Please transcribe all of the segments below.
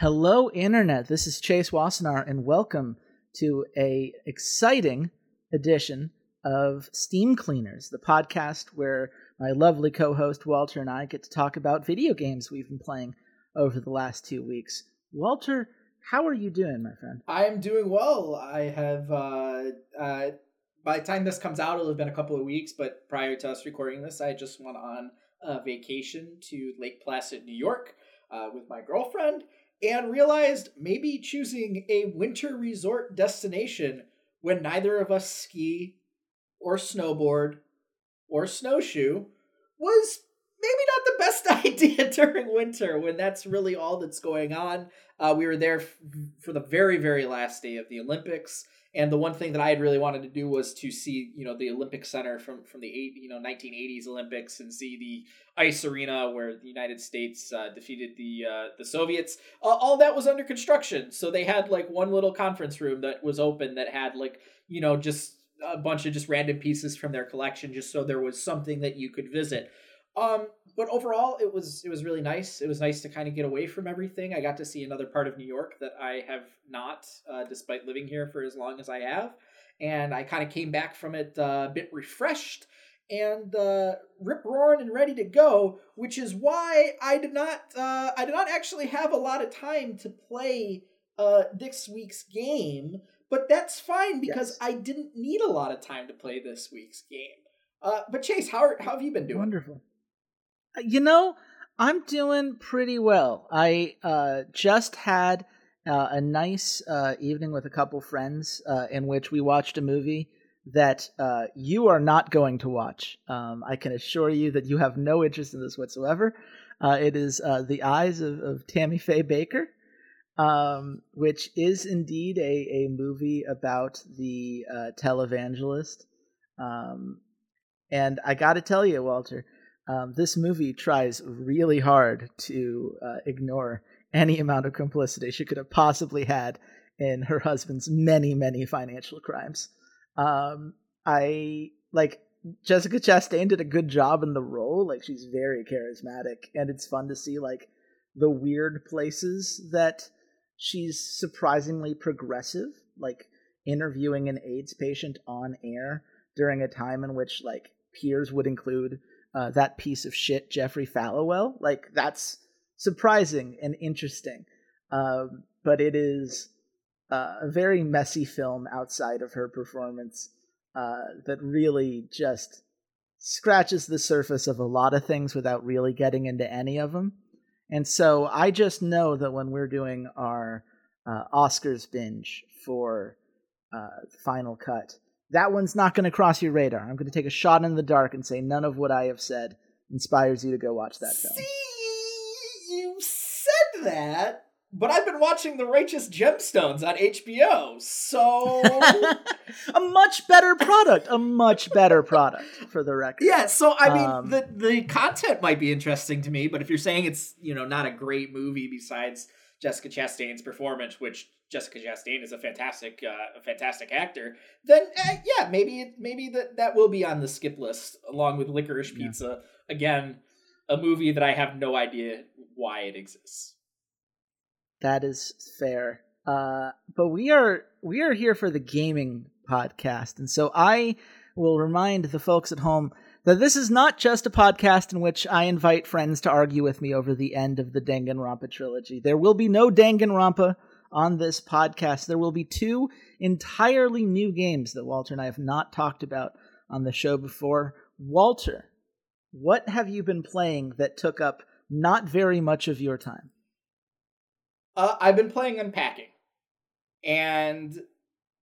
Hello, Internet. This is Chase Wassenaar, and welcome to a exciting edition of Steam Cleaners, the podcast where my lovely co-host Walter and I get to talk about video games we've been playing over the last two weeks. Walter, how are you doing, my friend? I'm doing well. I have uh, uh, by the time this comes out, it'll have been a couple of weeks. But prior to us recording this, I just went on a vacation to Lake Placid, New York, uh, with my girlfriend, and realized maybe choosing a winter resort destination when neither of us ski or snowboard or snowshoe was maybe not the best idea during winter when that's really all that's going on. Uh, we were there f- for the very, very last day of the Olympics. And the one thing that I had really wanted to do was to see, you know, the Olympic Center from from the eight, you know, 1980s Olympics and see the ice arena where the United States uh, defeated the uh, the Soviets. Uh, all that was under construction, so they had like one little conference room that was open that had like, you know, just a bunch of just random pieces from their collection, just so there was something that you could visit. Um, but overall, it was it was really nice. It was nice to kind of get away from everything. I got to see another part of New York that I have not, uh, despite living here for as long as I have, and I kind of came back from it uh, a bit refreshed and uh, rip roaring and ready to go. Which is why I did not uh, I did not actually have a lot of time to play uh, this week's game. But that's fine because Yes. I didn't need a lot of time to play this week's game. Uh, but Chase, how are, how have you been doing? Wonderful. Uh, You know, I'm doing pretty well. I uh, just had uh, a nice uh, evening with a couple friends uh, in which we watched a movie that uh, you are not going to watch. Um, I can assure you that you have no interest in this whatsoever. It is The Eyes of, of Tammy Faye Bakker, um, which is indeed a, a movie about the televangelist. Um, and I got to tell you, Walter, um, this movie tries really hard to uh, ignore any amount of complicity she could have possibly had in her husband's many, many financial crimes. Um, I like Jessica Chastain did a good job in the role. Like she's very charismatic, and it's fun to see like the weird places that she's surprisingly progressive. Like interviewing an AIDS patient on air during a time in which like peers would include uh, that piece of shit Jeffrey Falwell. Like that's surprising and interesting. Um, but it is uh, a very messy film outside of her performance uh, that really just scratches the surface of a lot of things without really getting into any of them. And so I just know that when we're doing our uh, Oscars binge for uh, Final Cut, that one's not going to cross your radar. I'm going to take a shot in the dark and say none of what I have said inspires you to go watch that film. See, you said that, but I've been watching The Righteous Gemstones on HBO, so a much better product, a much better product for the record. yeah. So I mean, Um, the the content might be interesting to me, but if you're saying it's you know not a great movie besides Jessica Chastain's performance, which Jessica Chastain is a fantastic uh, a fantastic actor, then uh, yeah, maybe maybe that that will be on the skip list along with Licorice Yeah. Pizza. Again, a movie that I have no idea why it exists. That is fair. Uh, but we are we are here for the gaming podcast, and so I will remind the folks at home that this is not just a podcast in which I invite friends to argue with me over the end of the Danganronpa trilogy. There will be no Danganronpa on this podcast. There will be two entirely new games that Walter and I have not talked about on the show before. Walter, what have you been playing that took up not very much of your time? Uh, I've been playing Unpacking, and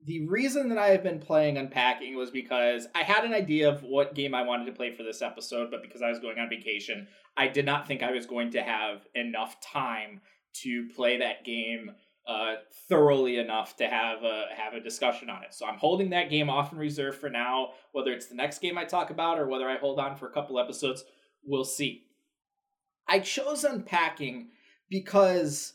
the reason that I have been playing Unpacking was because I had an idea of what game I wanted to play for this episode, but because I was going on vacation, I did not think I was going to have enough time to play that game uh, thoroughly enough to have a have a discussion on it. So I'm holding that game off in reserve for now. Whether it's the next game I talk about or whether I hold on for a couple episodes, we'll see. I chose Unpacking because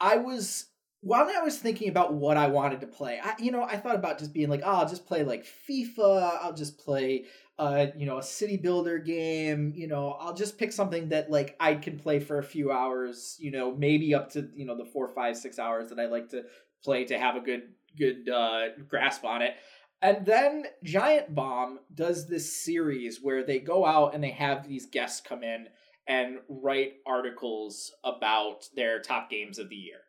I was while I was thinking about what I wanted to play, I, you know, I thought about just being like, oh, I'll just play like FIFA. I'll just play, uh, you know, a city builder game. You know, I'll just pick something that like I can play for a few hours. You know, maybe up to you know the four, five, six hours that I like to play to have a good good uh, grasp on it. And then Giant Bomb does this series where they go out and they have these guests come in and write articles about their top games of the year.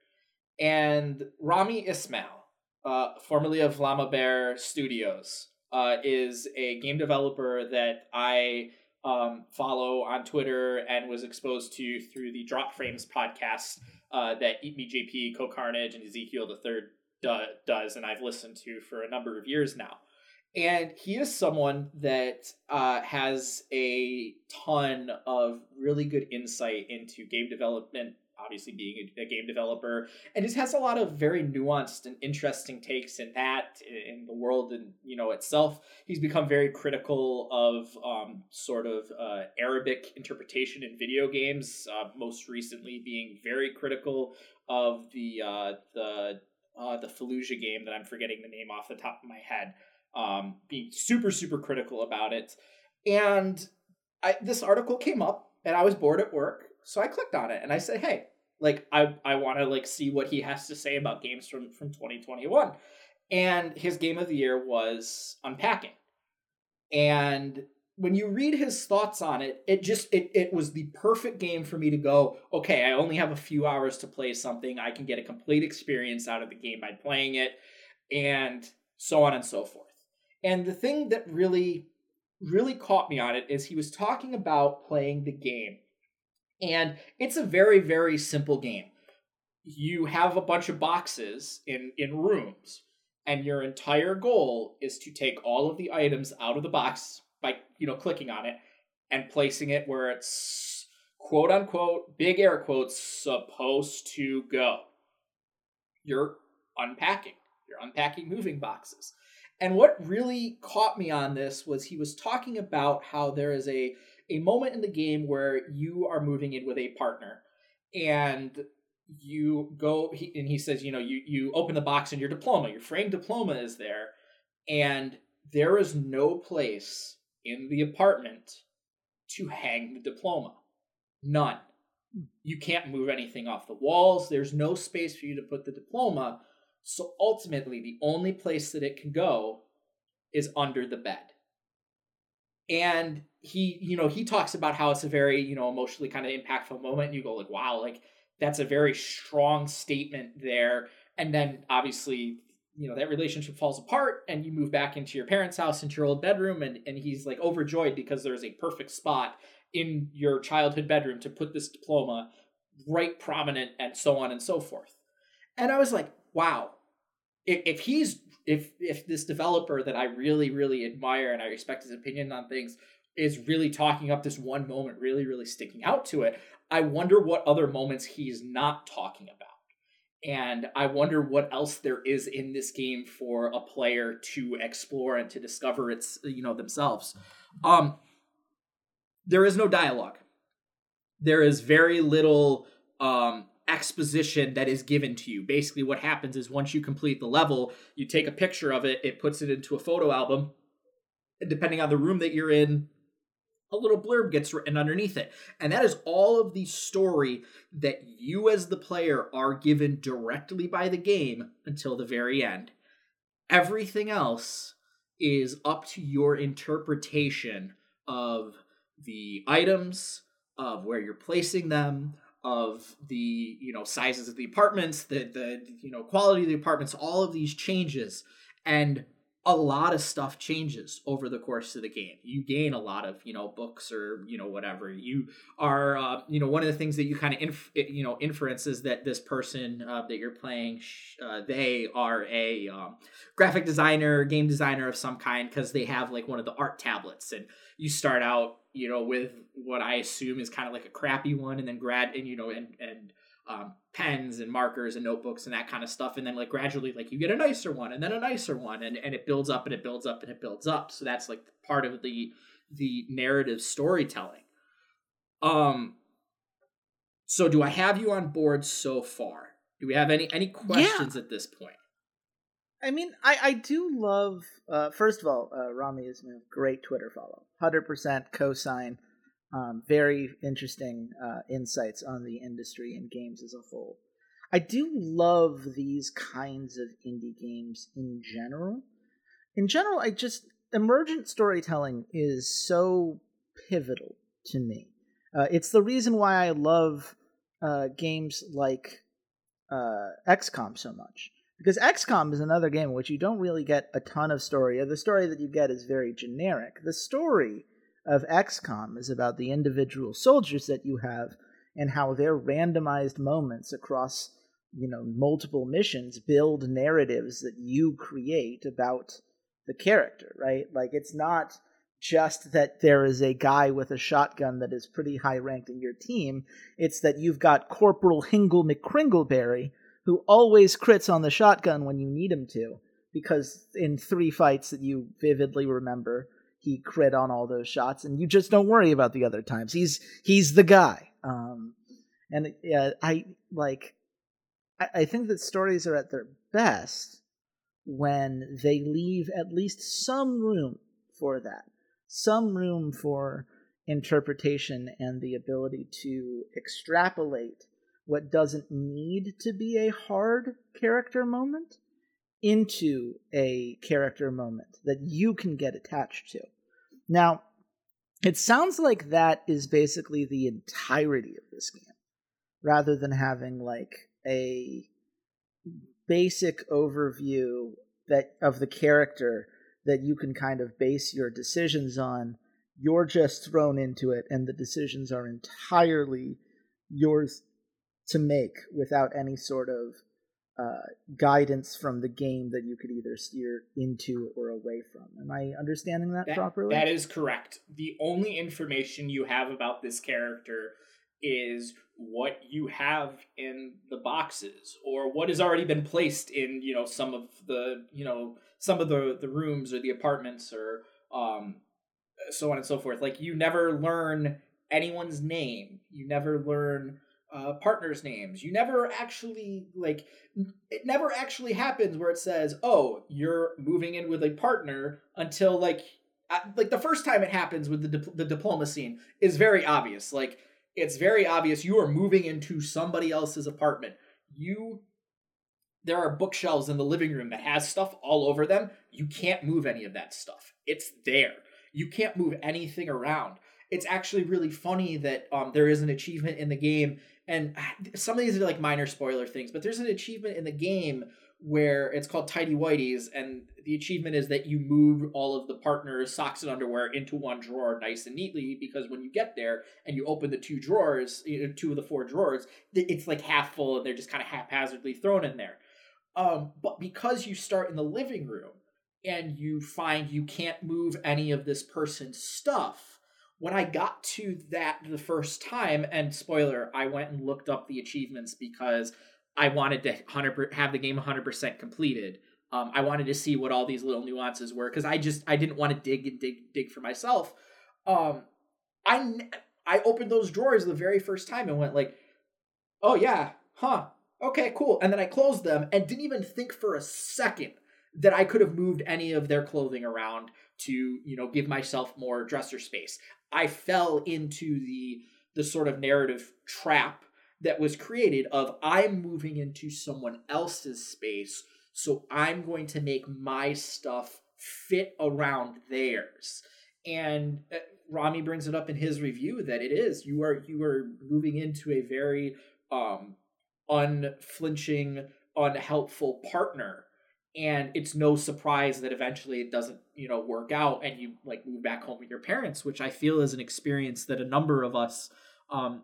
And Rami Ismail, uh, formerly of Vlambeer Studios, uh, is a game developer that I um, follow on Twitter and was exposed to through the Dropped Frames podcast uh, that ITMEJP, Co Carnage, and Ezekiel the Third do- does, and I've listened to for a number of years now. And he is someone that uh, has a ton of really good insight into game development, obviously being a, a, game developer, and just has a lot of very nuanced and interesting takes in that, in the world and you know itself. He's become very critical of um, sort of uh, Arabic interpretation in video games. Uh, most recently, being very critical of the uh, the uh, the Fallujah game that I'm forgetting the name off the top of my head, um, being super super critical about it, and I, this article came up and I was bored at work, so I clicked on it and I said, hey, like I I want to like see what he has to say about games from from 2021, and his game of the year was Unpacking, and when you read his thoughts on it, it just it it was the perfect game for me to go, okay, I only have a few hours to play something. I can get a complete experience out of the game by playing it and so on and so forth. And the thing that really really caught me on it is he was talking about playing the game. And it's a very very simple game. You have a bunch of boxes in in rooms and your entire goal is to take all of the items out of the box by you know clicking on it and placing it where it's quote unquote big air quotes supposed to go. You're unpacking. You're unpacking moving boxes. And what really caught me on this was he was talking about how there is a a moment in the game where you are moving in with a partner and you go he, and he says you know you you open the box and your diploma your framed diploma is there and there is no place in the apartment to hang the diploma. None. Hmm. You can't move anything off the walls. There's no space for you to put the diploma. So ultimately, the only place that it can go is under the bed. And he, you know, he talks about how it's a very, you know, emotionally kind of impactful moment. And you go like, wow, like that's a very strong statement there. And then obviously you know that relationship falls apart and you move back into your parents house into your old bedroom and and he's like overjoyed because there's a perfect spot in your childhood bedroom to put this diploma right prominent and so on and so forth and i was like wow if, if he's if if this developer that i really really admire and i respect his opinion on things is really talking up this one moment really really sticking out to it i wonder what other moments he's not talking about and I wonder what else there is in this game for a player to explore and to discover its you know themselves. Um, there is no dialogue. There is very little um, exposition that is given to you. Basically, what happens is once you complete the level, you take a picture of it, it puts it into a photo album. And depending on the room that you're in, a little blurb gets written underneath it. And that is all of the story that you, as the player, are given directly by the game until the very end. Everything else is up to your interpretation of the items, of where you're placing them, of the you know sizes of the apartments, the the you know quality of the apartments, all of these changes. And a lot of stuff changes over the course of the game. You gain a lot of, you know, books or, you know, whatever. You are, uh, you know, one of the things that you kind of, inf- you know, inferences that this person uh, that you're playing, uh, they are a um, graphic designer, game designer of some kind, because they have like one of the art tablets. And you start out, you know, with what I assume is kind of like a crappy one, and then grad, and, you know, and, and, um, pens and markers and notebooks and that kind of stuff and then like gradually like you get a nicer one and then a nicer one and, and it builds up and it builds up and it builds up so that's like part of the the narrative storytelling um so do i have you on board so far Do we have any any questions yeah. at this point? I mean, I, I do love. Uh, first of all, uh, Rami is a great Twitter follow. Hundred percent cosign. Um, very interesting uh, insights on the industry and games as a whole. I do love these kinds of indie games in general. In general, I just emergent storytelling is so pivotal to me. Uh, it's the reason why I love uh, games like uh, XCOM so much. Because XCOM is another game in which you don't really get a ton of story. The story that you get is very generic. The story of XCOM is about the individual soldiers that you have and how their randomized moments across you know multiple missions build narratives that you create about the character right like it's not just that there is a guy with a shotgun that is pretty high ranked in your team it's that you've got corporal hingle mccringleberry who always crits on the shotgun when you need him to because in three fights that you vividly remember he crit on all those shots and you just don't worry about the other times. He's he's the guy. Um and yeah i like I, I think that stories are at their best when they leave at least some room for that, some room for interpretation and the ability to extrapolate what doesn't need to be a hard character moment into a character moment that you can get attached to. Now, it sounds like that is basically the entirety of this game, rather than having like a basic overview that of the character that you can kind of base your decisions on you're just thrown into it and the decisions are entirely yours to make without any sort of uh, guidance from the game that you could either steer into or away from. Am I understanding that, that properly? That is correct. The only information you have about this character is what you have in the boxes or what has already been placed in you know some of the you know some of the the rooms or the apartments or um so on and so forth like you never learn anyone's name you never learn uh, partners names you never actually like it never actually happens where it says oh you're moving in with a partner until like like the first time it happens with the di- the diploma scene is very obvious like it's very obvious you are moving into somebody else's apartment. You there are bookshelves in the living room that has stuff all over them. You can't move any of that stuff. It's there. You can't move anything around. It's actually really funny that um, there is an achievement in the game, and some of these are like minor spoiler things, but there's an achievement in the game where it's called Tidy Whitey's, and the achievement is that you move all of the partners' socks and underwear into one drawer nice and neatly. Because when you get there and you open the two drawers, you know, two of the four drawers, it's like half full and they're just kind of haphazardly thrown in there. Um, but because you start in the living room and you find you can't move any of this person's stuff, when I got to that the first time, and spoiler, I went and looked up the achievements because I wanted to 100 have the game 100% completed. Um, I wanted to see what all these little nuances were because I just I didn't want to dig and dig dig for myself. Um, I I opened those drawers the very first time and went like, oh yeah, huh, okay, cool, and then I closed them and didn't even think for a second that I could have moved any of their clothing around to you know give myself more dresser space. I fell into the the sort of narrative trap that was created of I'm moving into someone else's space, so I'm going to make my stuff fit around theirs. And uh, Rami brings it up in his review that it is you are you are moving into a very um unflinching, unhelpful partner and it's no surprise that eventually it doesn't you know work out and you like move back home with your parents which i feel is an experience that a number of us um,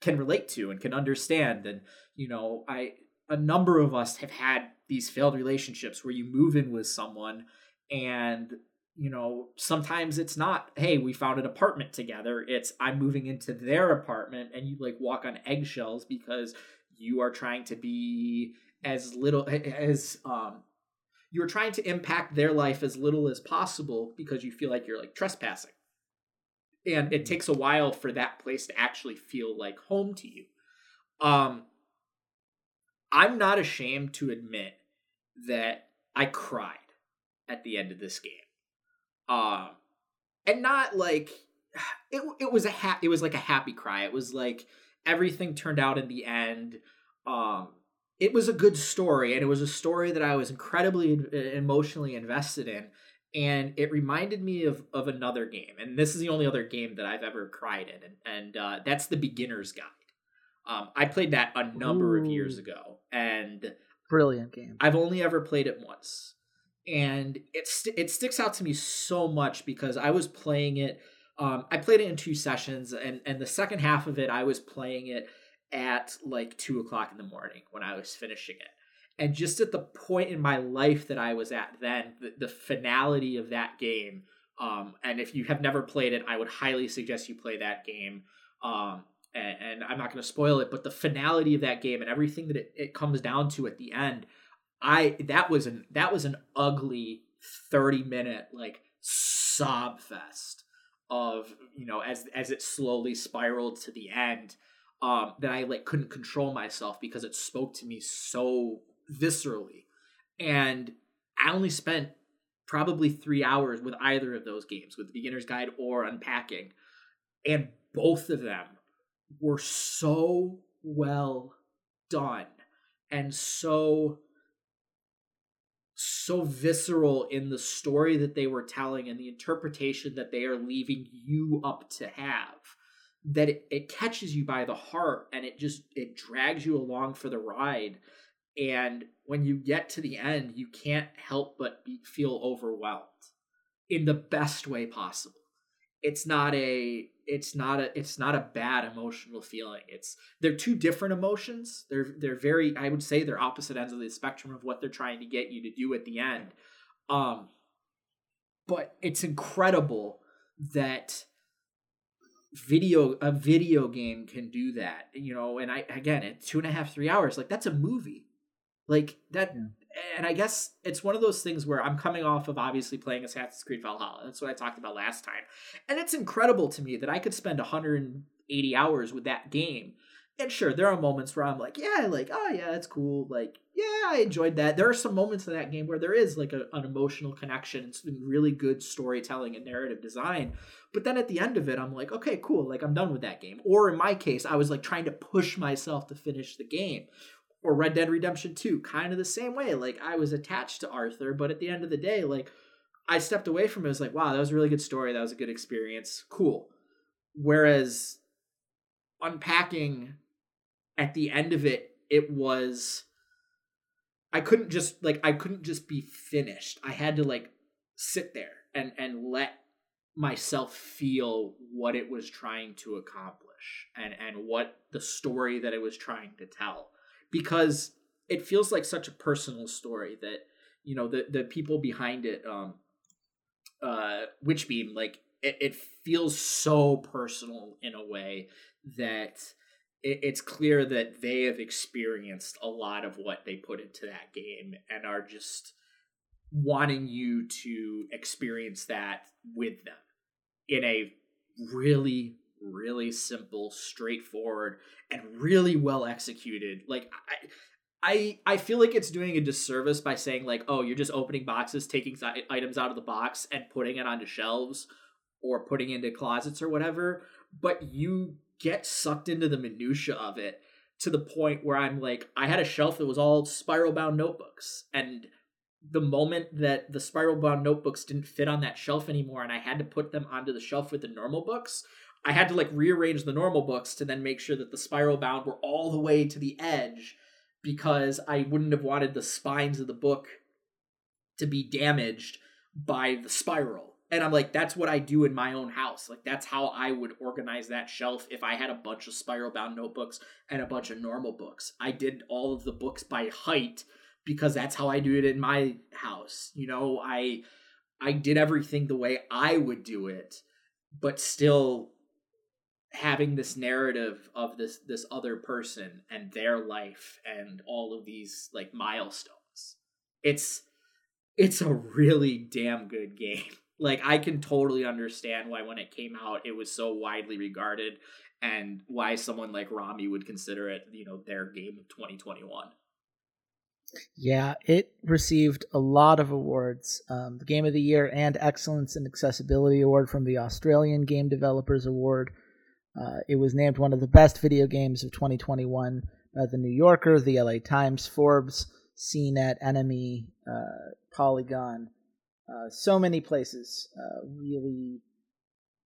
can relate to and can understand. And you know i a number of us have had these failed relationships where you move in with someone and you know sometimes it's not hey we found an apartment together. It's i'm moving into their apartment and you like walk on eggshells because you are trying to be as little as um you're trying to impact their life as little as possible because you feel like you're like trespassing and it takes a while for that place to actually feel like home to you um I'm not ashamed to admit that I cried at the end of this game. Um and not like it it was a ha- it was like a happy cry. It was like everything turned out in the end. Um it was a good story and it was a story that I was incredibly emotionally invested in and it reminded me of of another game and this is the only other game that I've ever cried in and, and uh, that's the beginner's guide. Um, I played that a number Ooh. of years ago and brilliant game. I've only ever played it once and it st- it sticks out to me so much because I was playing it. Um, I played it in two sessions, and and the second half of it, I was playing it at like two o'clock in the morning when I was finishing it. And just at the point in my life that I was at then, the, the finality of that game. Um, and if you have never played it, I would highly suggest you play that game. Um, and, and I'm not going to spoil it, but the finality of that game and everything that it, it comes down to at the end I that was an that was an ugly 30 minute like sob fest of you know as as it slowly spiraled to the end um that I like couldn't control myself because it spoke to me so viscerally. And I only spent probably 3 hours with either of those games with the beginner's guide or unpacking. And both of them were so well done and so so visceral in the story that they were telling and the interpretation that they are leaving you up to have that it, it catches you by the heart and it just it drags you along for the ride. And when you get to the end you can't help but be, feel overwhelmed in the best way possible. It's not a it's not a it's not a bad emotional feeling. It's they're two different emotions. They're they're very i would say they're opposite ends of the spectrum of what they're trying to get you to do at the end. Um but it's incredible that video a video game can do that you know and i again at two and a half three hours like that's a movie like that yeah and I guess it's one of those things where I'm coming off of obviously playing Assassin's Creed Valhalla. That's what I talked about last time. And it's incredible to me that I could spend 180 hours with that game. And sure, there are moments where I'm like, yeah, like, oh yeah, that's cool. Like, yeah, I enjoyed that. There are some moments in that game where there is like a, an emotional connection. It's been really good storytelling and narrative design. But then at the end of it, I'm like, okay, cool. Like, I'm done with that game. Or in my case, I was like trying to push myself to finish the game or Red Dead Redemption 2, kind of the same way. Like I was attached to Arthur, but at the end of the day, like I stepped away from it. I was like, wow, that was a really good story. That was a good experience. Cool. Whereas unpacking at the end of it, it was I couldn't just like I couldn't just be finished. I had to like sit there and and let myself feel what it was trying to accomplish and and what the story that it was trying to tell because it feels like such a personal story that you know the the people behind it um uh Witch Beam like it, it feels so personal in a way that it, it's clear that they have experienced a lot of what they put into that game and are just wanting you to experience that with them in a really really simple, straightforward, and really well executed. Like I I I feel like it's doing a disservice by saying like, "Oh, you're just opening boxes, taking items out of the box and putting it onto shelves or putting into closets or whatever." But you get sucked into the minutia of it to the point where I'm like, I had a shelf that was all spiral bound notebooks, and the moment that the spiral bound notebooks didn't fit on that shelf anymore, and I had to put them onto the shelf with the normal books, I had to like rearrange the normal books to then make sure that the spiral bound were all the way to the edge because I wouldn't have wanted the spines of the book to be damaged by the spiral. And I'm like, that's what I do in my own house. Like, that's how I would organize that shelf if I had a bunch of spiral bound notebooks and a bunch of normal books. I did all of the books by height because that's how I do it in my house. You know, I I did everything the way I would do it, but still having this narrative of this this other person and their life and all of these like milestones it's it's a really damn good game like i can totally understand why when it came out it was so widely regarded and why someone like rami would consider it you know their game of 2021 Yeah, it received a lot of awards. Um, the Game of the Year and Excellence in Accessibility Award from the Australian Game Developers Award. Uh, it was named one of the best video games of 2021 by the New Yorker, the LA Times, Forbes, CNET, NME, uh, Polygon. Uh, so many places uh, really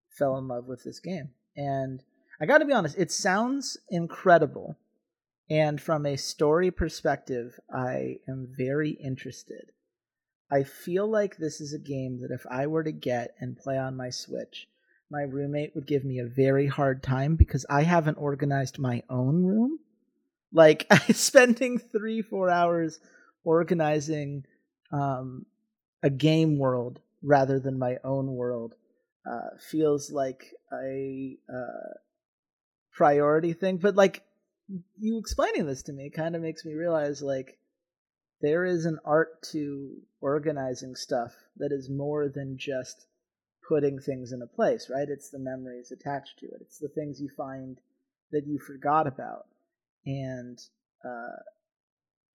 fell in love with this game. And I got to be honest, it sounds incredible. And from a story perspective, I am very interested. I feel like this is a game that if I were to get and play on my Switch, my roommate would give me a very hard time because I haven't organized my own room. Like spending three, four hours organizing um, a game world rather than my own world uh, feels like a uh, priority thing. But like you explaining this to me kind of makes me realize like there is an art to organizing stuff that is more than just putting things in a place, right? It's the memories attached to it. It's the things you find that you forgot about. And uh,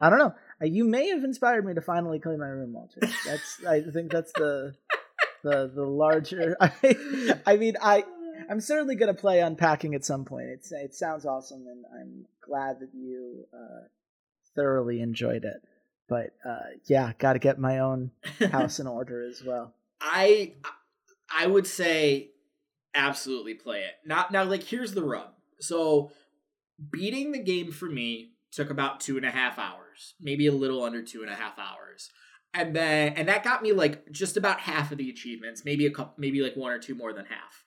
I don't know. You may have inspired me to finally clean my room, Walter. That's I think that's the the the larger. I, I mean, I I'm certainly gonna play unpacking at some point. It's it sounds awesome, and I'm glad that you uh, thoroughly enjoyed it. But uh, yeah, got to get my own house in order as well. I I would say absolutely play it. Not now. Like here's the rub. So beating the game for me took about two and a half hours, maybe a little under two and a half hours. And then and that got me like just about half of the achievements, maybe a couple maybe like one or two more than half.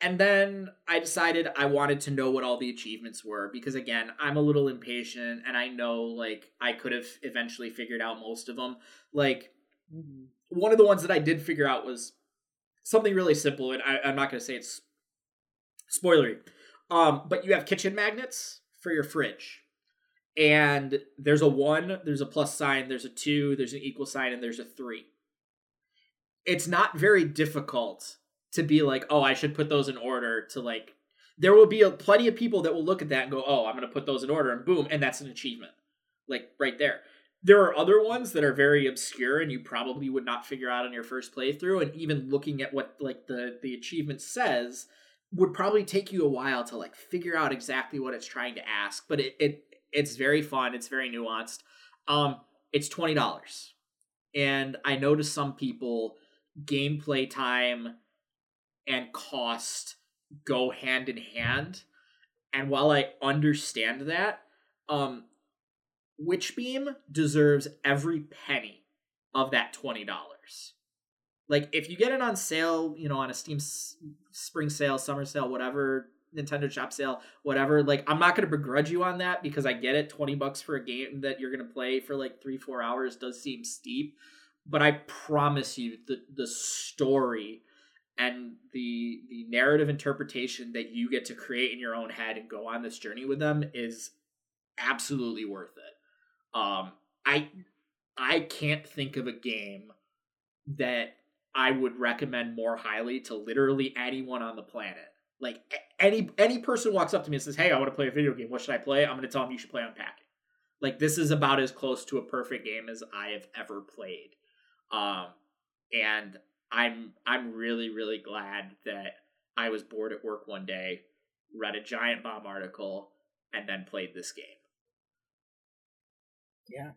And then I decided I wanted to know what all the achievements were because again, I'm a little impatient and I know like I could have eventually figured out most of them. Like one of the ones that I did figure out was something really simple and I, am not going to say it's spoilery. Um, but you have kitchen magnets for your fridge. And there's a one, there's a plus sign, there's a two, there's an equal sign, and there's a three. It's not very difficult to be like, oh, I should put those in order to like. There will be a, plenty of people that will look at that and go, oh, I'm going to put those in order, and boom, and that's an achievement, like right there. There are other ones that are very obscure and you probably would not figure out on your first playthrough, and even looking at what like the the achievement says would probably take you a while to like figure out exactly what it's trying to ask. But it, it it's very fun. It's very nuanced. Um, it's twenty dollars, and I noticed some people gameplay time and cost go hand in hand. And while I understand that, um, Witch Beam deserves every penny of that twenty dollars. Like if you get it on sale, you know, on a Steam s- spring sale, summer sale, whatever, Nintendo shop sale, whatever, like I'm not going to begrudge you on that because I get it. 20 bucks for a game that you're going to play for like 3-4 hours does seem steep, but I promise you the the story and the the narrative interpretation that you get to create in your own head and go on this journey with them is absolutely worth it. Um I I can't think of a game that I would recommend more highly to literally anyone on the planet. Like any any person walks up to me and says, "Hey, I want to play a video game. What should I play?" I'm going to tell them you should play Unpacking. Like this is about as close to a perfect game as I have ever played. Um, and I'm I'm really really glad that I was bored at work one day, read a giant bomb article, and then played this game. Yeah,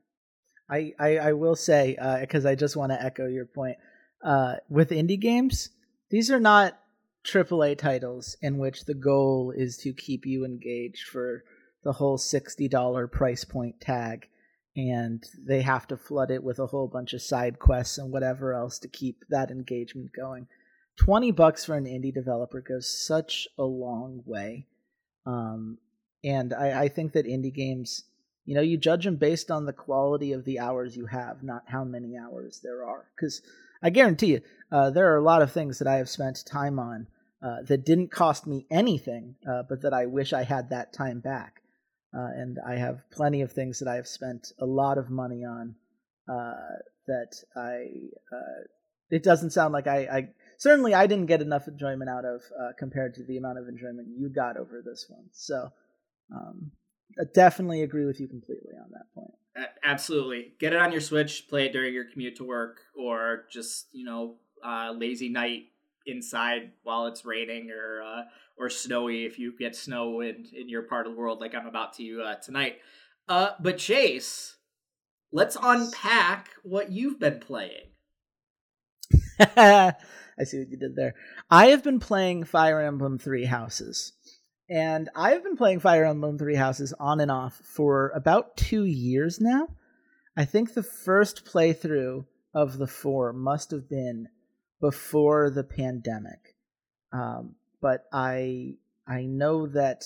I I, I will say because uh, I just want to echo your point uh, with indie games. These are not AAA titles in which the goal is to keep you engaged for the whole sixty dollar price point tag and they have to flood it with a whole bunch of side quests and whatever else to keep that engagement going. 20 bucks for an indie developer goes such a long way. Um, and I, I, think that indie games, you know, you judge them based on the quality of the hours you have, not how many hours there are. Because I guarantee you, uh, there are a lot of things that I have spent time on uh, that didn't cost me anything, uh, but that I wish I had that time back. Uh, and I have plenty of things that I have spent a lot of money on uh, that I. Uh, it doesn't sound like I, I, certainly I didn't get enough enjoyment out of compared to the amount of enjoyment you got over this one. So, um, I definitely agree with you completely on that point. Absolutely. Get it on your Switch, play it during your commute to work, or just, you know, lazy night inside while it's raining or uh, or snowy if you get snow in, in your part of the world like I'm about to uh, tonight. Uh, but Chase, let's unpack what you've been playing. I see what you did there. I have been playing Fire Emblem Three Houses. And I've been playing Fire Emblem Three Houses on and off for about two years now. I think the first playthrough of the four must have been before the pandemic. Um, but I I know that,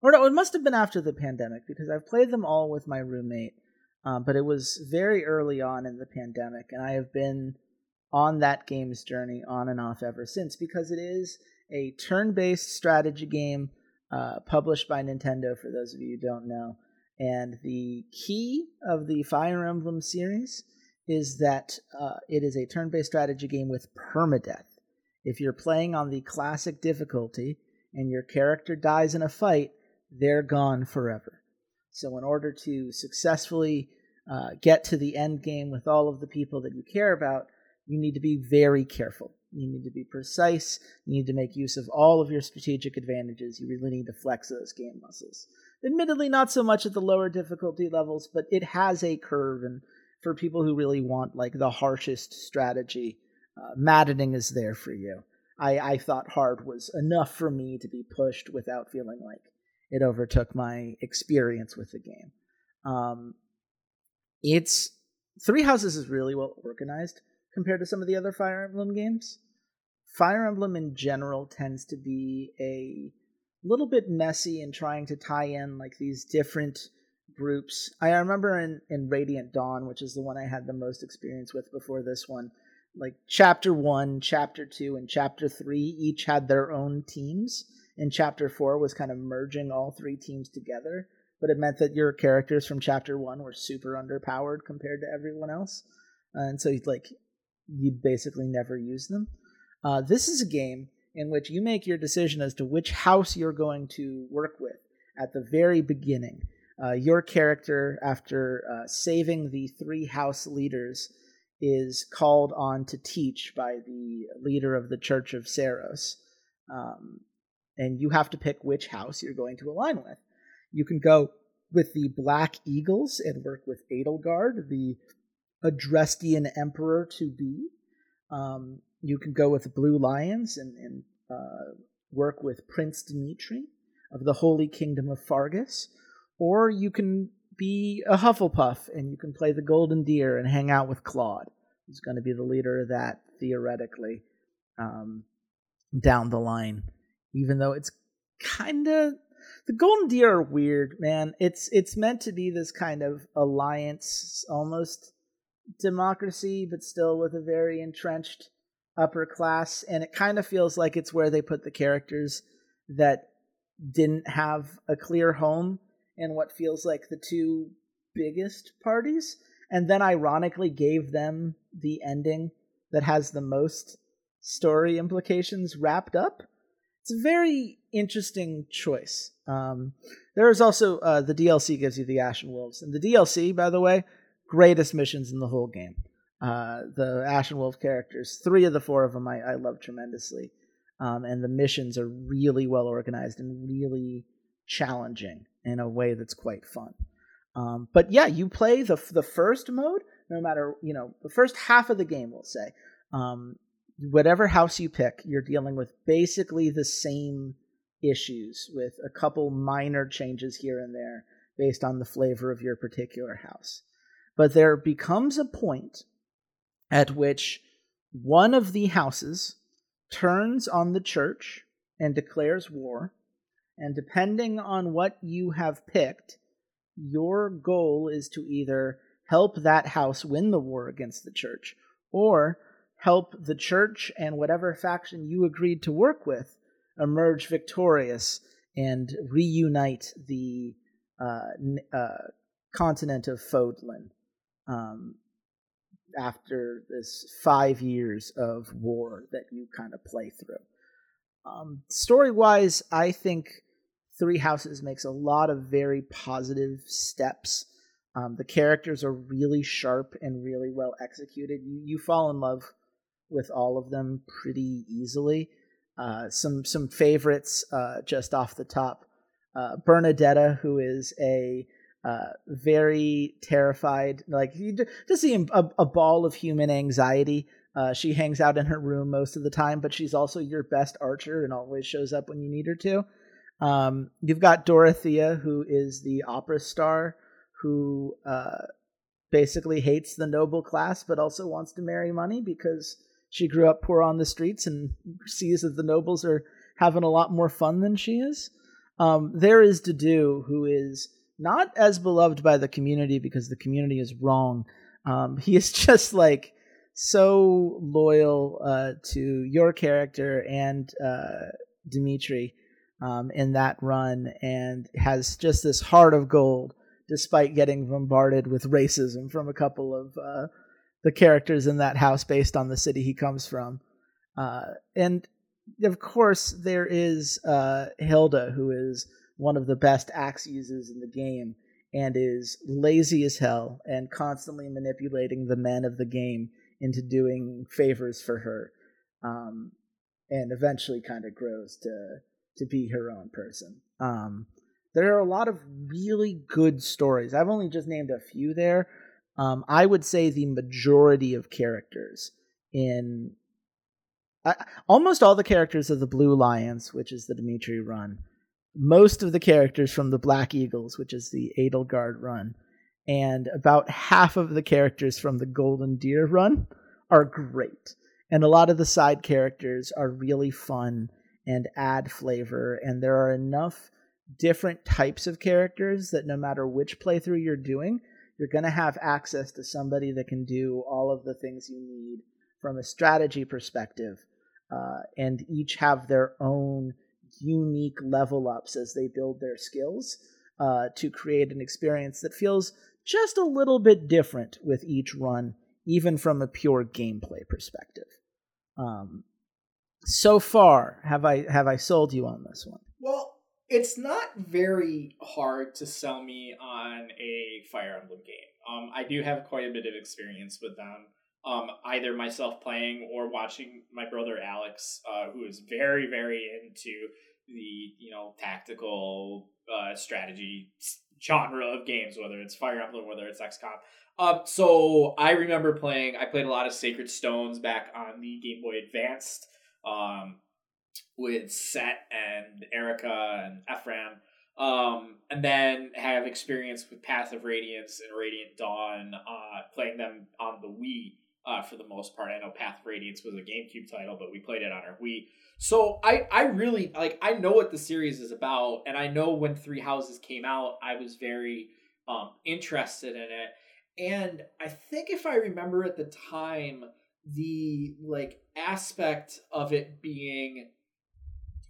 or no, it must have been after the pandemic because I've played them all with my roommate. Um, but it was very early on in the pandemic, and I have been on that game's journey on and off ever since because it is a turn-based strategy game uh, published by Nintendo. For those of you who don't know, and the key of the Fire Emblem series is that uh, it is a turn based strategy game with permadeath. If you're playing on the classic difficulty and your character dies in a fight, they're gone forever. So, in order to successfully uh, get to the end game with all of the people that you care about, you need to be very careful. You need to be precise. You need to make use of all of your strategic advantages. You really need to flex those game muscles. Admittedly, not so much at the lower difficulty levels, but it has a curve, and for people who really want like the harshest strategy, uh, maddening is there for you. I, I thought hard was enough for me to be pushed without feeling like it overtook my experience with the game. Um, it's Three Houses is really well organized compared to some of the other Fire Emblem games. Fire Emblem in general tends to be a little bit messy in trying to tie in like these different groups. I remember in, in Radiant Dawn, which is the one I had the most experience with before this one, like chapter one, chapter two, and chapter three each had their own teams. And chapter four was kind of merging all three teams together. But it meant that your characters from chapter one were super underpowered compared to everyone else. And so like you'd basically never use them. Uh, this is a game in which you make your decision as to which house you're going to work with at the very beginning. Uh, your character, after uh, saving the three house leaders, is called on to teach by the leader of the Church of Seiros. Um, and you have to pick which house you're going to align with. You can go with the Black Eagles and work with Edelgard, the Adrestian Emperor to be. Um, you can go with the Blue Lions and, and uh, work with Prince Dimitri of the Holy Kingdom of Faerghus or you can be a Hufflepuff and you can play the Golden Deer and hang out with Claude, who's going to be the leader of that theoretically um, down the line. Even though it's kind of the Golden Deer are weird, man. It's it's meant to be this kind of alliance, almost democracy, but still with a very entrenched upper class, and it kind of feels like it's where they put the characters that didn't have a clear home in what feels like the two biggest parties, and then ironically gave them the ending that has the most story implications wrapped up. It's a very interesting choice. Um, there is also uh, the DLC gives you the Ashen Wolves, and the DLC, by the way, greatest missions in the whole game. Uh, the Ashen Wolf characters, three of the four of them, I, I love tremendously, um, and the missions are really well organized and really challenging in a way that's quite fun. Um, but yeah, you play the the first mode, no matter you know the first half of the game. We'll say, um, whatever house you pick, you're dealing with basically the same issues with a couple minor changes here and there based on the flavor of your particular house. But there becomes a point at which one of the houses turns on the church and declares war and depending on what you have picked, your goal is to either help that house win the war against the church or help the church and whatever faction you agreed to work with emerge victorious and reunite the uh, uh, continent of Fodlan um, after this five years of war that you kind of play through. Um, story wise, I think Three Houses makes a lot of very positive steps Um, the characters are really sharp and really well executed. You you fall in love with all of them pretty easily. Uh, some some favorites uh, just off the top. Uh, Bernadetta, who is a uh, very terrified, like just see a, a ball of human anxiety. Uh, she hangs out in her room most of the time, but she's also your best archer and always shows up when you need her to. Um, you've got Dorothea, who is the opera star, who uh, basically hates the noble class, but also wants to marry money because she grew up poor on the streets and sees that the nobles are having a lot more fun than she is. Um, there is Dedue, who is not as beloved by the community because the community is wrong. Um, he is just like so loyal uh, to your character and uh, Dimitri um, in that run, and has just this heart of gold, despite getting bombarded with racism from a couple of uh, the characters in that house based on the city he comes from. Uh, and of course, there is uh, Hilda, who is one of the best axe users in the game and is lazy as hell and constantly manipulating the men of the game into doing favors for her um, and eventually kind of grows to to be her own person. Um, there are a lot of really good stories. I've only just named a few there. Um, i would say the majority of characters in uh, almost all the characters of the blue lions which is the dimitri run most of the characters from the Black Eagles, which is the Edelgard run, and about half of the characters from the Golden Deer run are great. And a lot of the side characters are really fun and add flavor, and there are enough different types of characters that no matter which playthrough you're doing, you're going to have access to somebody that can do all of the things you need from a strategy perspective, uh, and each have their own unique level ups as they build their skills uh, to create an experience that feels just a little bit different with each run, even from a pure gameplay perspective. Um, so far, have I have I sold you on this one? Well, it's not very hard to sell me on a Fire Emblem game. Um, I do have quite a bit of experience with them. Um, either myself playing or watching my brother Alex, uh, who is very, very into the you know tactical uh, strategy genre of games, whether it's Fire Emblem, whether it's XCOM. Um, so I remember playing. I played a lot of Sacred Stones back on the Game Boy Advanced um, with Seth and Eirika and Ephraim. Um, and then have experience with Path of Radiance and Radiant Dawn, uh, playing them on the Wii uh, for the most part. I know Path of Radiance was a GameCube title, but we played it on our Wii. So I I really like I know what the series is about, and I know when Three Houses came out, I was very um, interested in it. And I think if I remember at the time, the like aspect of it being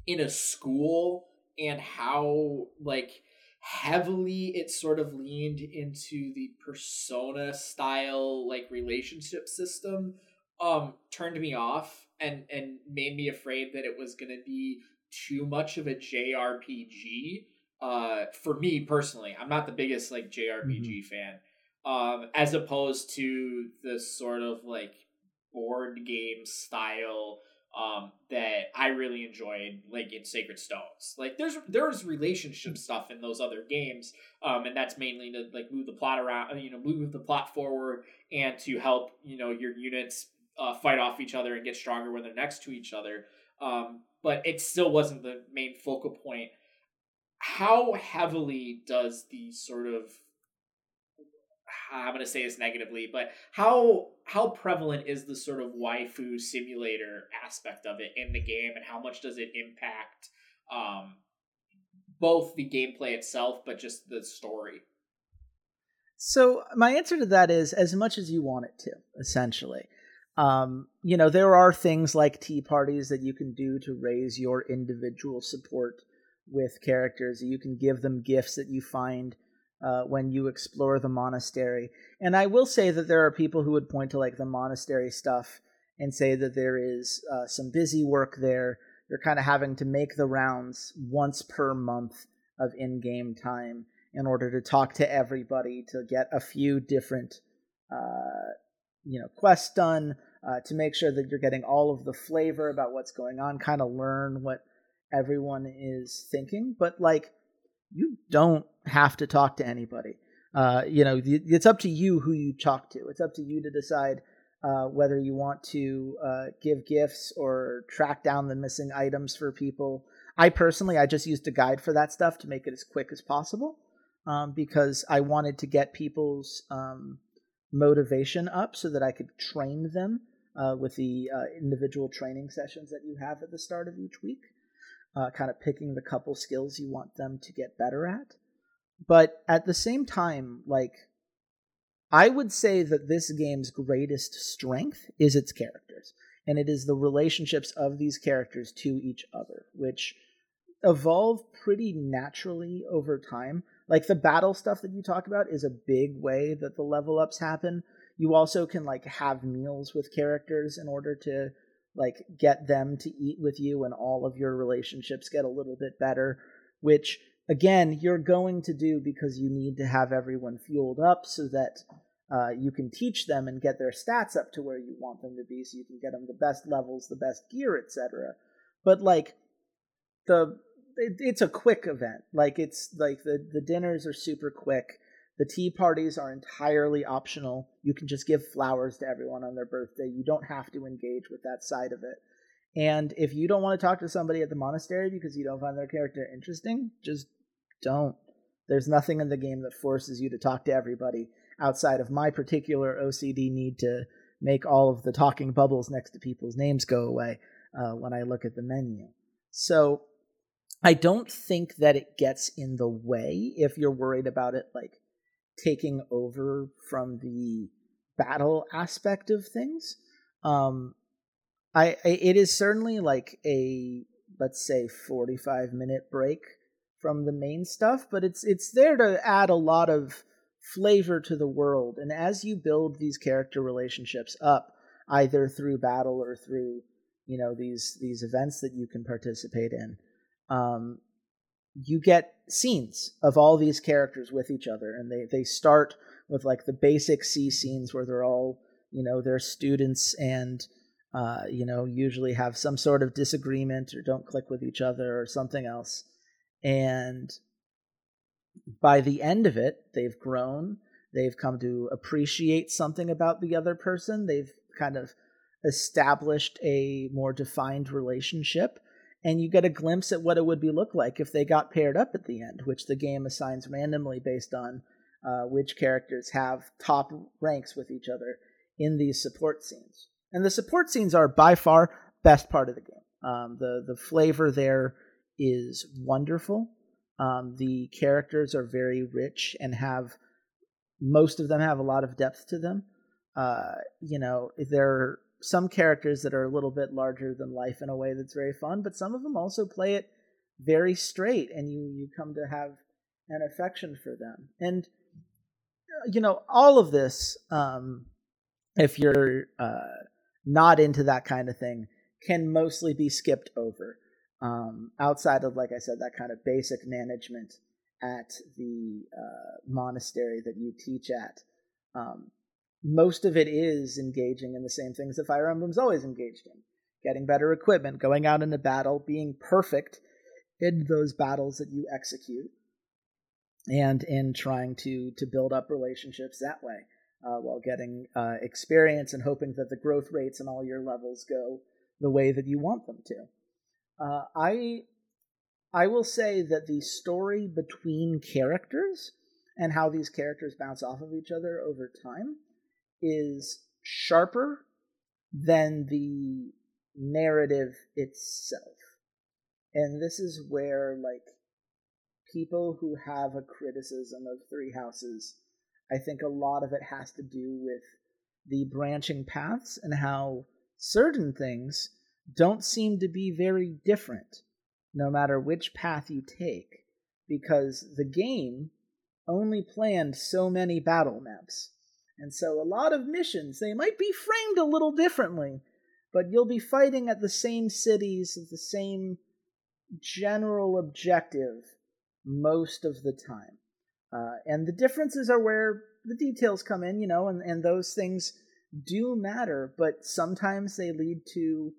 in a school and how like heavily it sort of leaned into the persona style like relationship system um turned me off and and made me afraid that it was going to be too much of a JRPG. Uh, for me personally, I'm not the biggest like JRPG mm-hmm. fan. Um, as opposed to the sort of like board game style um that I really enjoyed like in Sacred Stones. Like there's there's relationship stuff in those other games um and that's mainly to like move the plot around you know move the plot forward and to help you know your units uh, fight off each other and get stronger when they're next to each other. Um, but it still wasn't the main focal point. How heavily does the sort of I'm going to say this negatively, but how how prevalent is the sort of waifu simulator aspect of it in the game, and how much does it impact um, both the gameplay itself, but just the story? So my answer to that is as much as you want it to, essentially. Um, you know, there are things like tea parties that you can do to raise your individual support with characters. You can give them gifts that you find uh, when you explore the monastery. And I will say that there are people who would point to like the monastery stuff and say that there is uh, some busy work there. You're kind of having to make the rounds once per month of in game time. in order to talk to everybody to get a few different uh, you know quests done uh, to make sure that you're getting all of the flavor about what's going on kind of learn what everyone is thinking but like you don't have to talk to anybody. Uh, you know it's up to you who you talk to. It's up to you to decide uh, whether you want to uh, give gifts or track down the missing items for people. I personally i just used a guide for that stuff to make it as quick as possible um, because i wanted to get people's um, motivation up so that I could train them uh, with the uh, individual training sessions that you have at the start of each week, uh, kind of picking the couple skills you want them to get better at. But at the same time, like, I would say that this game's greatest strength is its characters, and it is the relationships of these characters to each other, which evolve pretty naturally over time. Like the battle stuff that you talk about is a big way that the level ups happen. You also can like have meals with characters in order to like get them to eat with you and all of your relationships get a little bit better which again you're going to do because you need to have everyone fueled up so that uh, you can teach them and get their stats up to where you want them to be so you can get them the best levels the best gear etc but like the it, it's a quick event. Like it's like the the dinners are super quick. The tea parties are entirely optional. You can just give flowers to everyone on their birthday. You don't have to engage with that side of it. And if you don't want to talk to somebody at the monastery because you don't find their character interesting, just don't. There's nothing in the game that forces you to talk to everybody outside of my particular OCD need to make all of the talking bubbles next to people's names go away uh, when I look at the menu. So I don't think that it gets in the way if you're worried about it like taking over from the battle aspect of things. Um, I, I it is certainly like a let's say 45 minute break from the main stuff, but it's it's there to add a lot of flavor to the world. And as you build these character relationships up, either through battle or through you know these these events that you can participate in, um, you get scenes of all these characters with each other, and they they start with like the basic C scenes where they're all you know they're students and uh, you know usually have some sort of disagreement or don't click with each other or something else, and by the end of it, they've grown. They've come to appreciate something about the other person. They've kind of established a more defined relationship and you get a glimpse at what it would be look like if they got paired up at the end, which the game assigns randomly based on uh, which characters have top ranks with each other in these support scenes. And the support scenes are by far best part of the game. Um, the the flavor there is wonderful. Um, the characters are very rich and have most of them have a lot of depth to them. Uh, you know, there are some characters that are a little bit larger than life in a way that's very fun, but some of them also play it very straight, and you you come to have an affection for them. And uh, you know, all of this, um, if you're uh, not into that kind of thing, can mostly be skipped over. Um, outside of, like I said, that kind of basic management at the uh, monastery that you teach at. Um, most of it is engaging in the same things that Fire Emblem's always engaged in getting better equipment, going out into battle, being perfect in those battles that you execute, and in trying to to build up relationships that way uh, while getting uh, experience and hoping that the growth rates and all your levels go the way that you want them to. Uh, I I will say that the story between characters and how these characters bounce off of each other over time is sharper than the narrative itself. And this is where, like, people who have a criticism of Three Houses, I think a lot of it has to do with the branching paths and how certain things don't seem to be very different no matter which path you take, because the game only planned so many battle maps. And so a lot of missions, they might be framed a little differently, but you'll be fighting at the same cities, with the same general objective most of the time. Uh, and the differences are where the details come in, you know, and, and those things do matter, but sometimes they lead to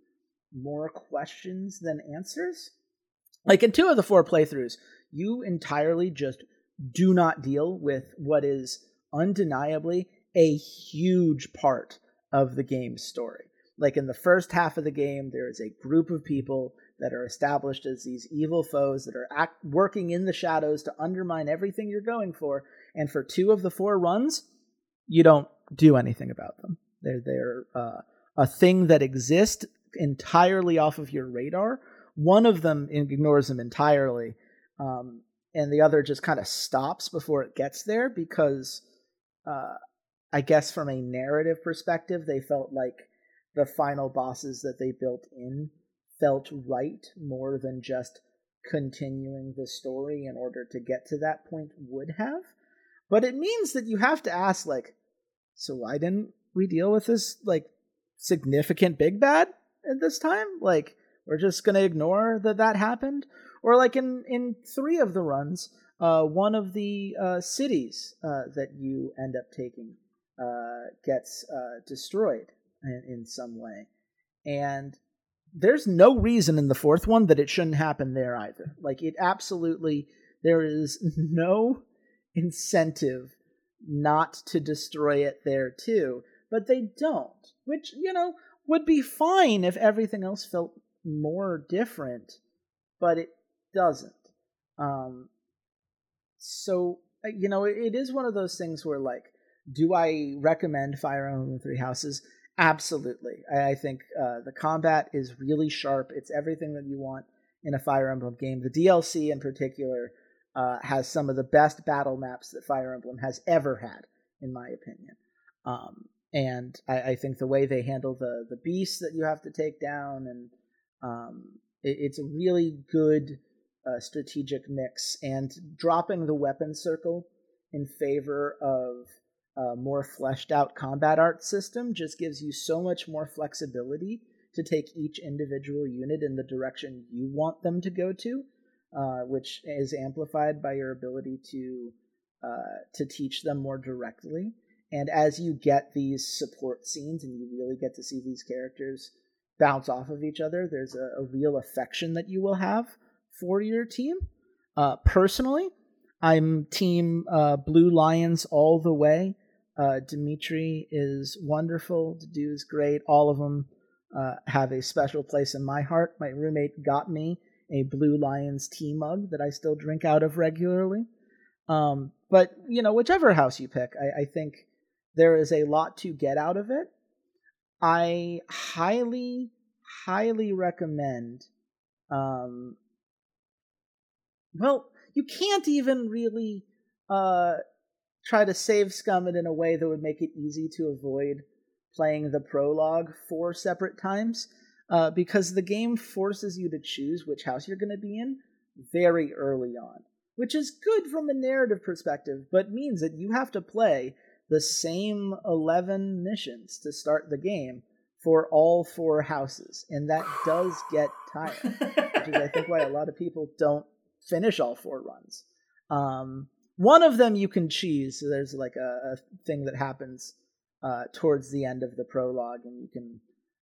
more questions than answers. Like in two of the four playthroughs, you entirely just do not deal with what is undeniably a huge part of the game's story. Like in the first half of the game, there is a group of people that are established as these evil foes that are act- working in the shadows to undermine everything you're going for. And for two of the four runs, you don't do anything about them. They're they're uh, a thing that exists entirely off of your radar. One of them ignores them entirely, um, and the other just kind of stops before it gets there because, uh, I guess, from a narrative perspective, they felt like the final bosses that they built in felt right more than just continuing the story in order to get to that point would have. But it means that you have to ask, like, so why didn't we deal with this like significant big bad at this time? Like, we're just gonna ignore that that happened, or like in in three of the runs, uh, one of the uh, cities uh, that you end up taking uh, gets uh, destroyed in, in some way, and there's no reason in the fourth one that it shouldn't happen there either. Like it absolutely there is no incentive not to destroy it there too, but they don't, which you know would be fine if everything else felt more different, but it doesn't. Um so uh, you know it, it is one of those things where like do I recommend Fire Emblem Three Houses? Absolutely. I, I think uh, the combat is really sharp. It's everything that you want in a Fire Emblem game. The DLC in particular uh, has some of the best battle maps that Fire Emblem has ever had, in my opinion. Um, and I, I, think the way they handle the the beasts that you have to take down, and um, it, it's a really good uh, strategic mix. And dropping the weapon circle in favor of a more fleshed out combat art system just gives you so much more flexibility to take each individual unit in the direction you want them to go to, uh, which is amplified by your ability to uh, to teach them more directly. And as you get these support scenes and you really get to see these characters bounce off of each other, there's a, a real affection that you will have for your team. Uh, personally, I'm team uh, Blue Lions all the way. Uh, Dimitri is wonderful. Dedue is great. All of them uh, have a special place in my heart. My roommate got me a Blue Lions tea mug that I still drink out of regularly. Um, but you know, whichever house you pick, I, I think there is a lot to get out of it. I highly, highly recommend. Um, well, you can't even really uh, try to save scum it in a way that would make it easy to avoid playing the prologue four separate times uh, because the game forces you to choose which house you're going to be in very early on, which is good from a narrative perspective, but means that you have to play the same 11 missions to start the game for all four houses, and that does get tiring, which is, I think, why a lot of people don't finish all four runs. Um, one of them you can cheese. So there's like a, a thing that happens uh, towards the end of the prologue, and you can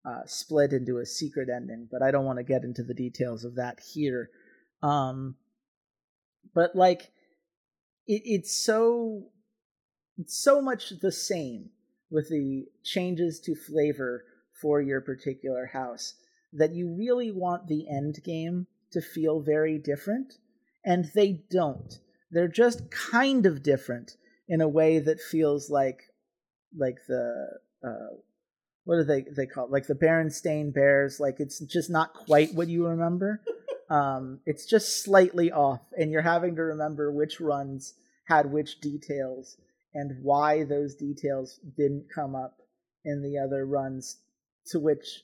uh, split into a secret ending. But I don't want to get into the details of that here. Um, but like, it, it's so so much the same with the changes to flavor for your particular house that you really want the end game to feel very different, and they don't they're just kind of different in a way that feels like like the uh, what do they they call it? like the Berenstain Bears? Like it's just not quite what you remember. Um, it's just slightly off, and you're having to remember which runs had which details and why those details didn't come up in the other runs. To which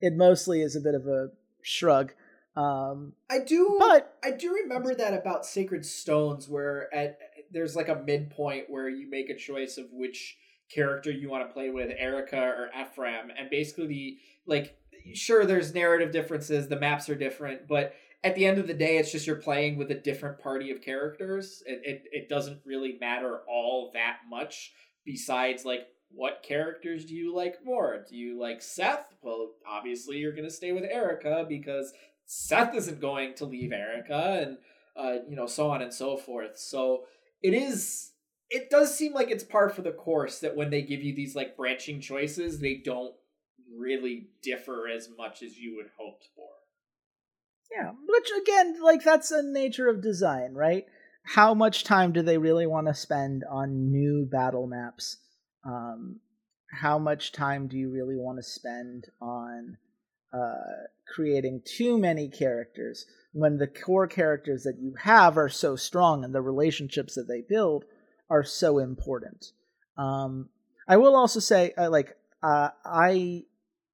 it mostly is a bit of a shrug. Um, I do, but I do remember that about Sacred Stones, where at there's like a midpoint where you make a choice of which character you want to play with, Eirika or Ephraim, and basically, like, sure, there's narrative differences, the maps are different, but at the end of the day, it's just you're playing with a different party of characters. It, it, it doesn't really matter all that much besides like what characters do you like more? Do you like Seth? Well, obviously you're going to stay with Eirika because Seth isn't going to leave Eirika and uh, you know so on and so forth. So it is it does seem like it's par for the course that when they give you these like branching choices, they don't really differ as much as you would hoped for. Yeah, which again, like that's a nature of design, right? How much time do they really want to spend on new battle maps? Um, how much time do you really want to spend on uh, creating too many characters when the core characters that you have are so strong and the relationships that they build are so important? Um, I will also say, uh, like, uh, I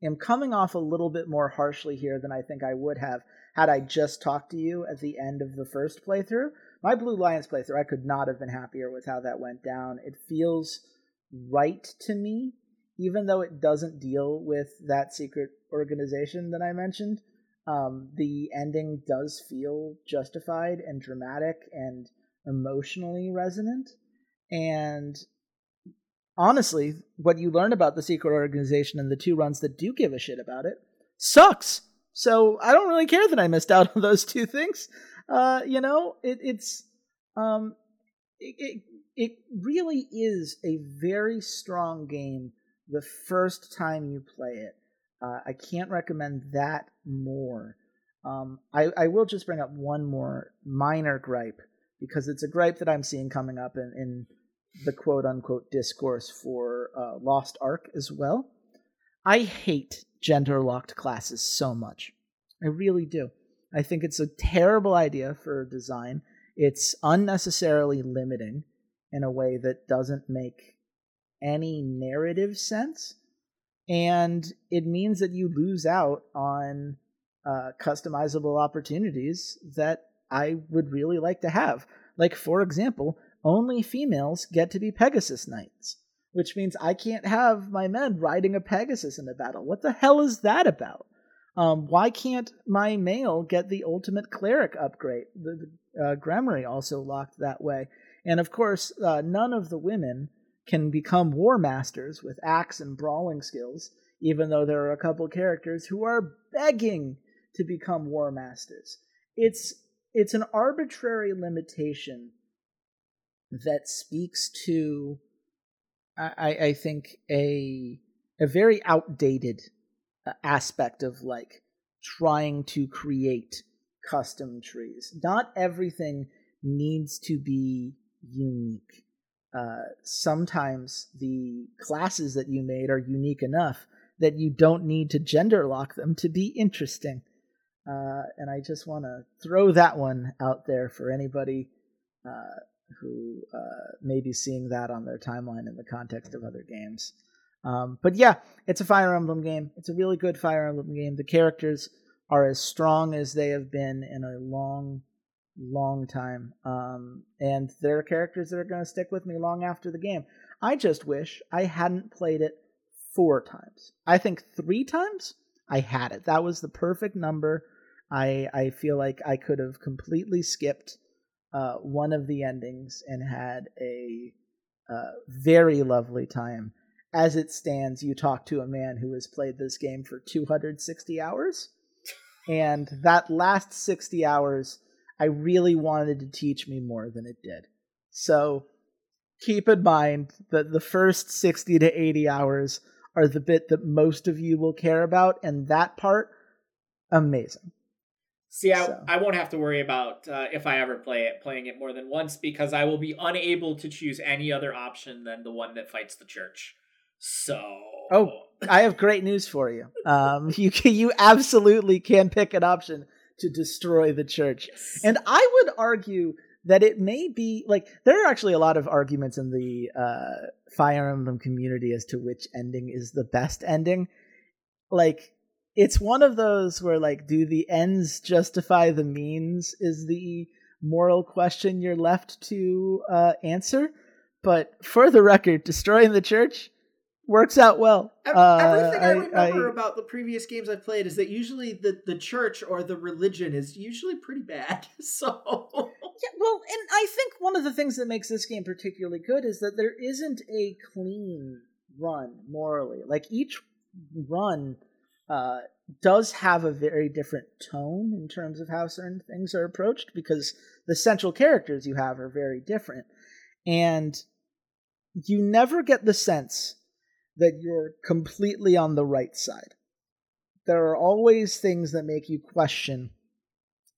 am coming off a little bit more harshly here than I think I would have had I just talked to you at the end of the first playthrough. My Blue Lions playthrough, I could not have been happier with how that went down. It feels right to me, even though it doesn't deal with that secret organization that I mentioned. Um, the ending does feel justified and dramatic and emotionally resonant. And honestly, what you learn about the secret organization and the two runs that do give a shit about it sucks. So I don't really care that I missed out on those two things. Uh, you know, it, it's um, it, it it really is a very strong game the first time you play it. Uh, I can't recommend that more. Um, I, I will just bring up one more minor gripe because it's a gripe that I'm seeing coming up in, in the quote unquote discourse for uh, Lost Ark as well. I hate gender locked classes so much. I really do. I think it's a terrible idea for design. It's unnecessarily limiting in a way that doesn't make any narrative sense. And it means that you lose out on uh, customizable opportunities that I would really like to have. Like, for example, only females get to be Pegasus Knights, which means I can't have my men riding a Pegasus in a battle. What the hell is that about? Um, why can't my male get the ultimate cleric upgrade? The, the uh, Gremory also locked that way. And of course, uh, none of the women can become war masters with axe and brawling skills, even though there are a couple characters who are begging to become war masters. It's it's an arbitrary limitation that speaks to, I, I think, a a very outdated uh, aspect of like trying to create custom trees. Not everything needs to be unique. Uh, sometimes the classes that you made are unique enough that you don't need to gender lock them to be interesting. Uh, and I just want to throw that one out there for anybody uh, who uh, may be seeing that on their timeline in the context of other games. Um, but yeah, it's a Fire Emblem game. It's a really good Fire Emblem game. The characters are as strong as they have been in a long, long time. Um, and there are characters that are going to stick with me long after the game. I just wish I hadn't played it four times. I think three times I had it. That was the perfect number. I I feel like I could have completely skipped uh, one of the endings and had a uh, very lovely time. As it stands, you talk to a man who has played this game for 260 hours, and that last 60 hours, I really wanted to teach me more than it did. So keep in mind that the first 60 to 80 hours are the bit that most of you will care about, and that part, amazing. See, I, so. I won't have to worry about uh, if I ever play it, playing it more than once because I will be unable to choose any other option than the one that fights the church. So, oh, I have great news for you. Um, you can, you absolutely can pick an option to destroy the church, yes. and I would argue that it may be like there are actually a lot of arguments in the uh, Fire Emblem community as to which ending is the best ending. Like it's one of those where like do the ends justify the means is the moral question you're left to uh, answer but for the record destroying the church works out well. Uh, Everything I, remember I, about the previous games I've played is that usually the, the church or the religion is usually pretty bad. So yeah, well, and I think one of the things that makes this game particularly good is that there isn't a clean run morally. Like each run uh, does have a very different tone in terms of how certain things are approached because the central characters you have are very different. And you never get the sense that you're completely on the right side. There are always things that make you question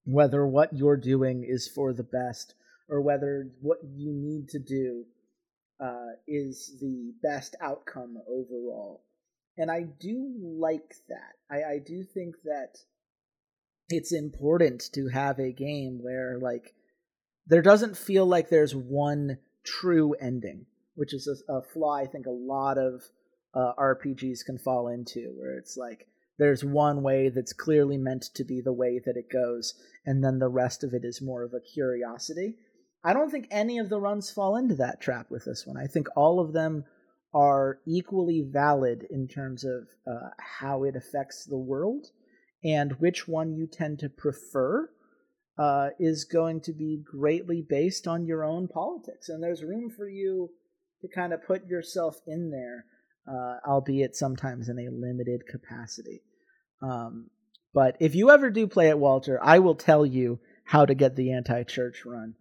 whether what you're doing is for the best or whether what you need to do uh, is the best outcome overall. And I do like that. I, I do think that it's important to have a game where, like, there doesn't feel like there's one true ending, which is a, a flaw I think a lot of uh, RPGs can fall into, where it's like there's one way that's clearly meant to be the way that it goes, and then the rest of it is more of a curiosity. I don't think any of the runs fall into that trap with this one. I think all of them are equally valid in terms of uh, how it affects the world, and which one you tend to prefer uh, is going to be greatly based on your own politics. And there's room for you to kind of put yourself in there, uh, albeit sometimes in a limited capacity. Um, but if you ever do play it, Walter, I will tell you how to get the anti church run.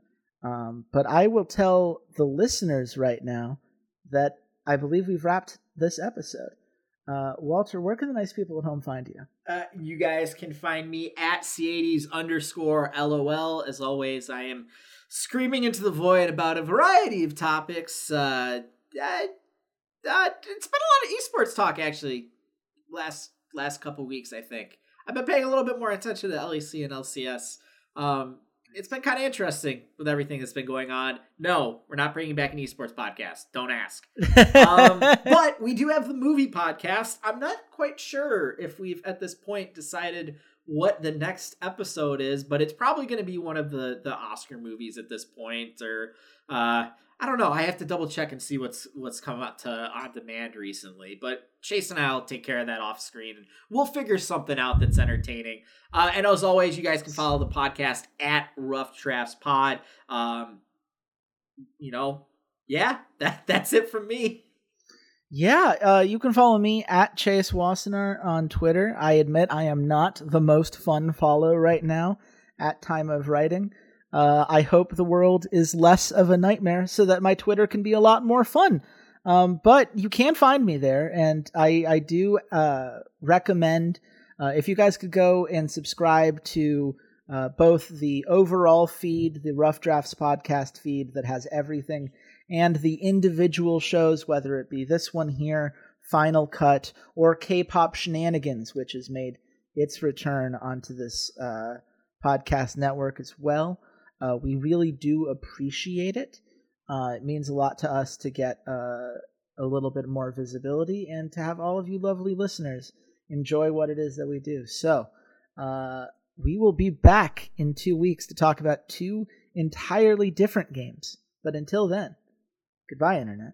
Um, but I will tell the listeners right now that I believe we've wrapped this episode. Uh, Walter, where can the nice people at home find you? Uh, you guys can find me at C80s underscore LOL. As always, I am screaming into the void about a variety of topics. Uh, uh, uh, it's been a lot of esports talk actually last last couple weeks. I think I've been paying a little bit more attention to LEC and LCS. Um, it's been kind of interesting with everything that's been going on. No, we're not bringing back an esports podcast. Don't ask. um, but we do have the movie podcast. I'm not quite sure if we've at this point decided what the next episode is, but it's probably going to be one of the the Oscar movies at this point, or uh, I don't know. I have to double check and see what's what's come up to on demand recently. But Chase and I'll take care of that off screen, and we'll figure something out that's entertaining. Uh, and as always, you guys can follow the podcast at Rough Drafts Pod. Um, you know, yeah, that that's it from me. Yeah, uh, you can follow me at Chase Wassenaar on Twitter. I admit I am not the most fun follow right now at time of writing. Uh, I hope the world is less of a nightmare so that my Twitter can be a lot more fun. Um, but you can find me there, and I, I do uh, recommend uh, if you guys could go and subscribe to uh, both the overall feed, the Rough Drafts podcast feed that has everything and the individual shows, whether it be this one here, Final Cut, or K pop shenanigans, which has made its return onto this uh, podcast network as well. Uh, we really do appreciate it. Uh, it means a lot to us to get uh, a little bit more visibility and to have all of you lovely listeners enjoy what it is that we do. So, uh, we will be back in two weeks to talk about two entirely different games. But until then, Goodbye, Internet.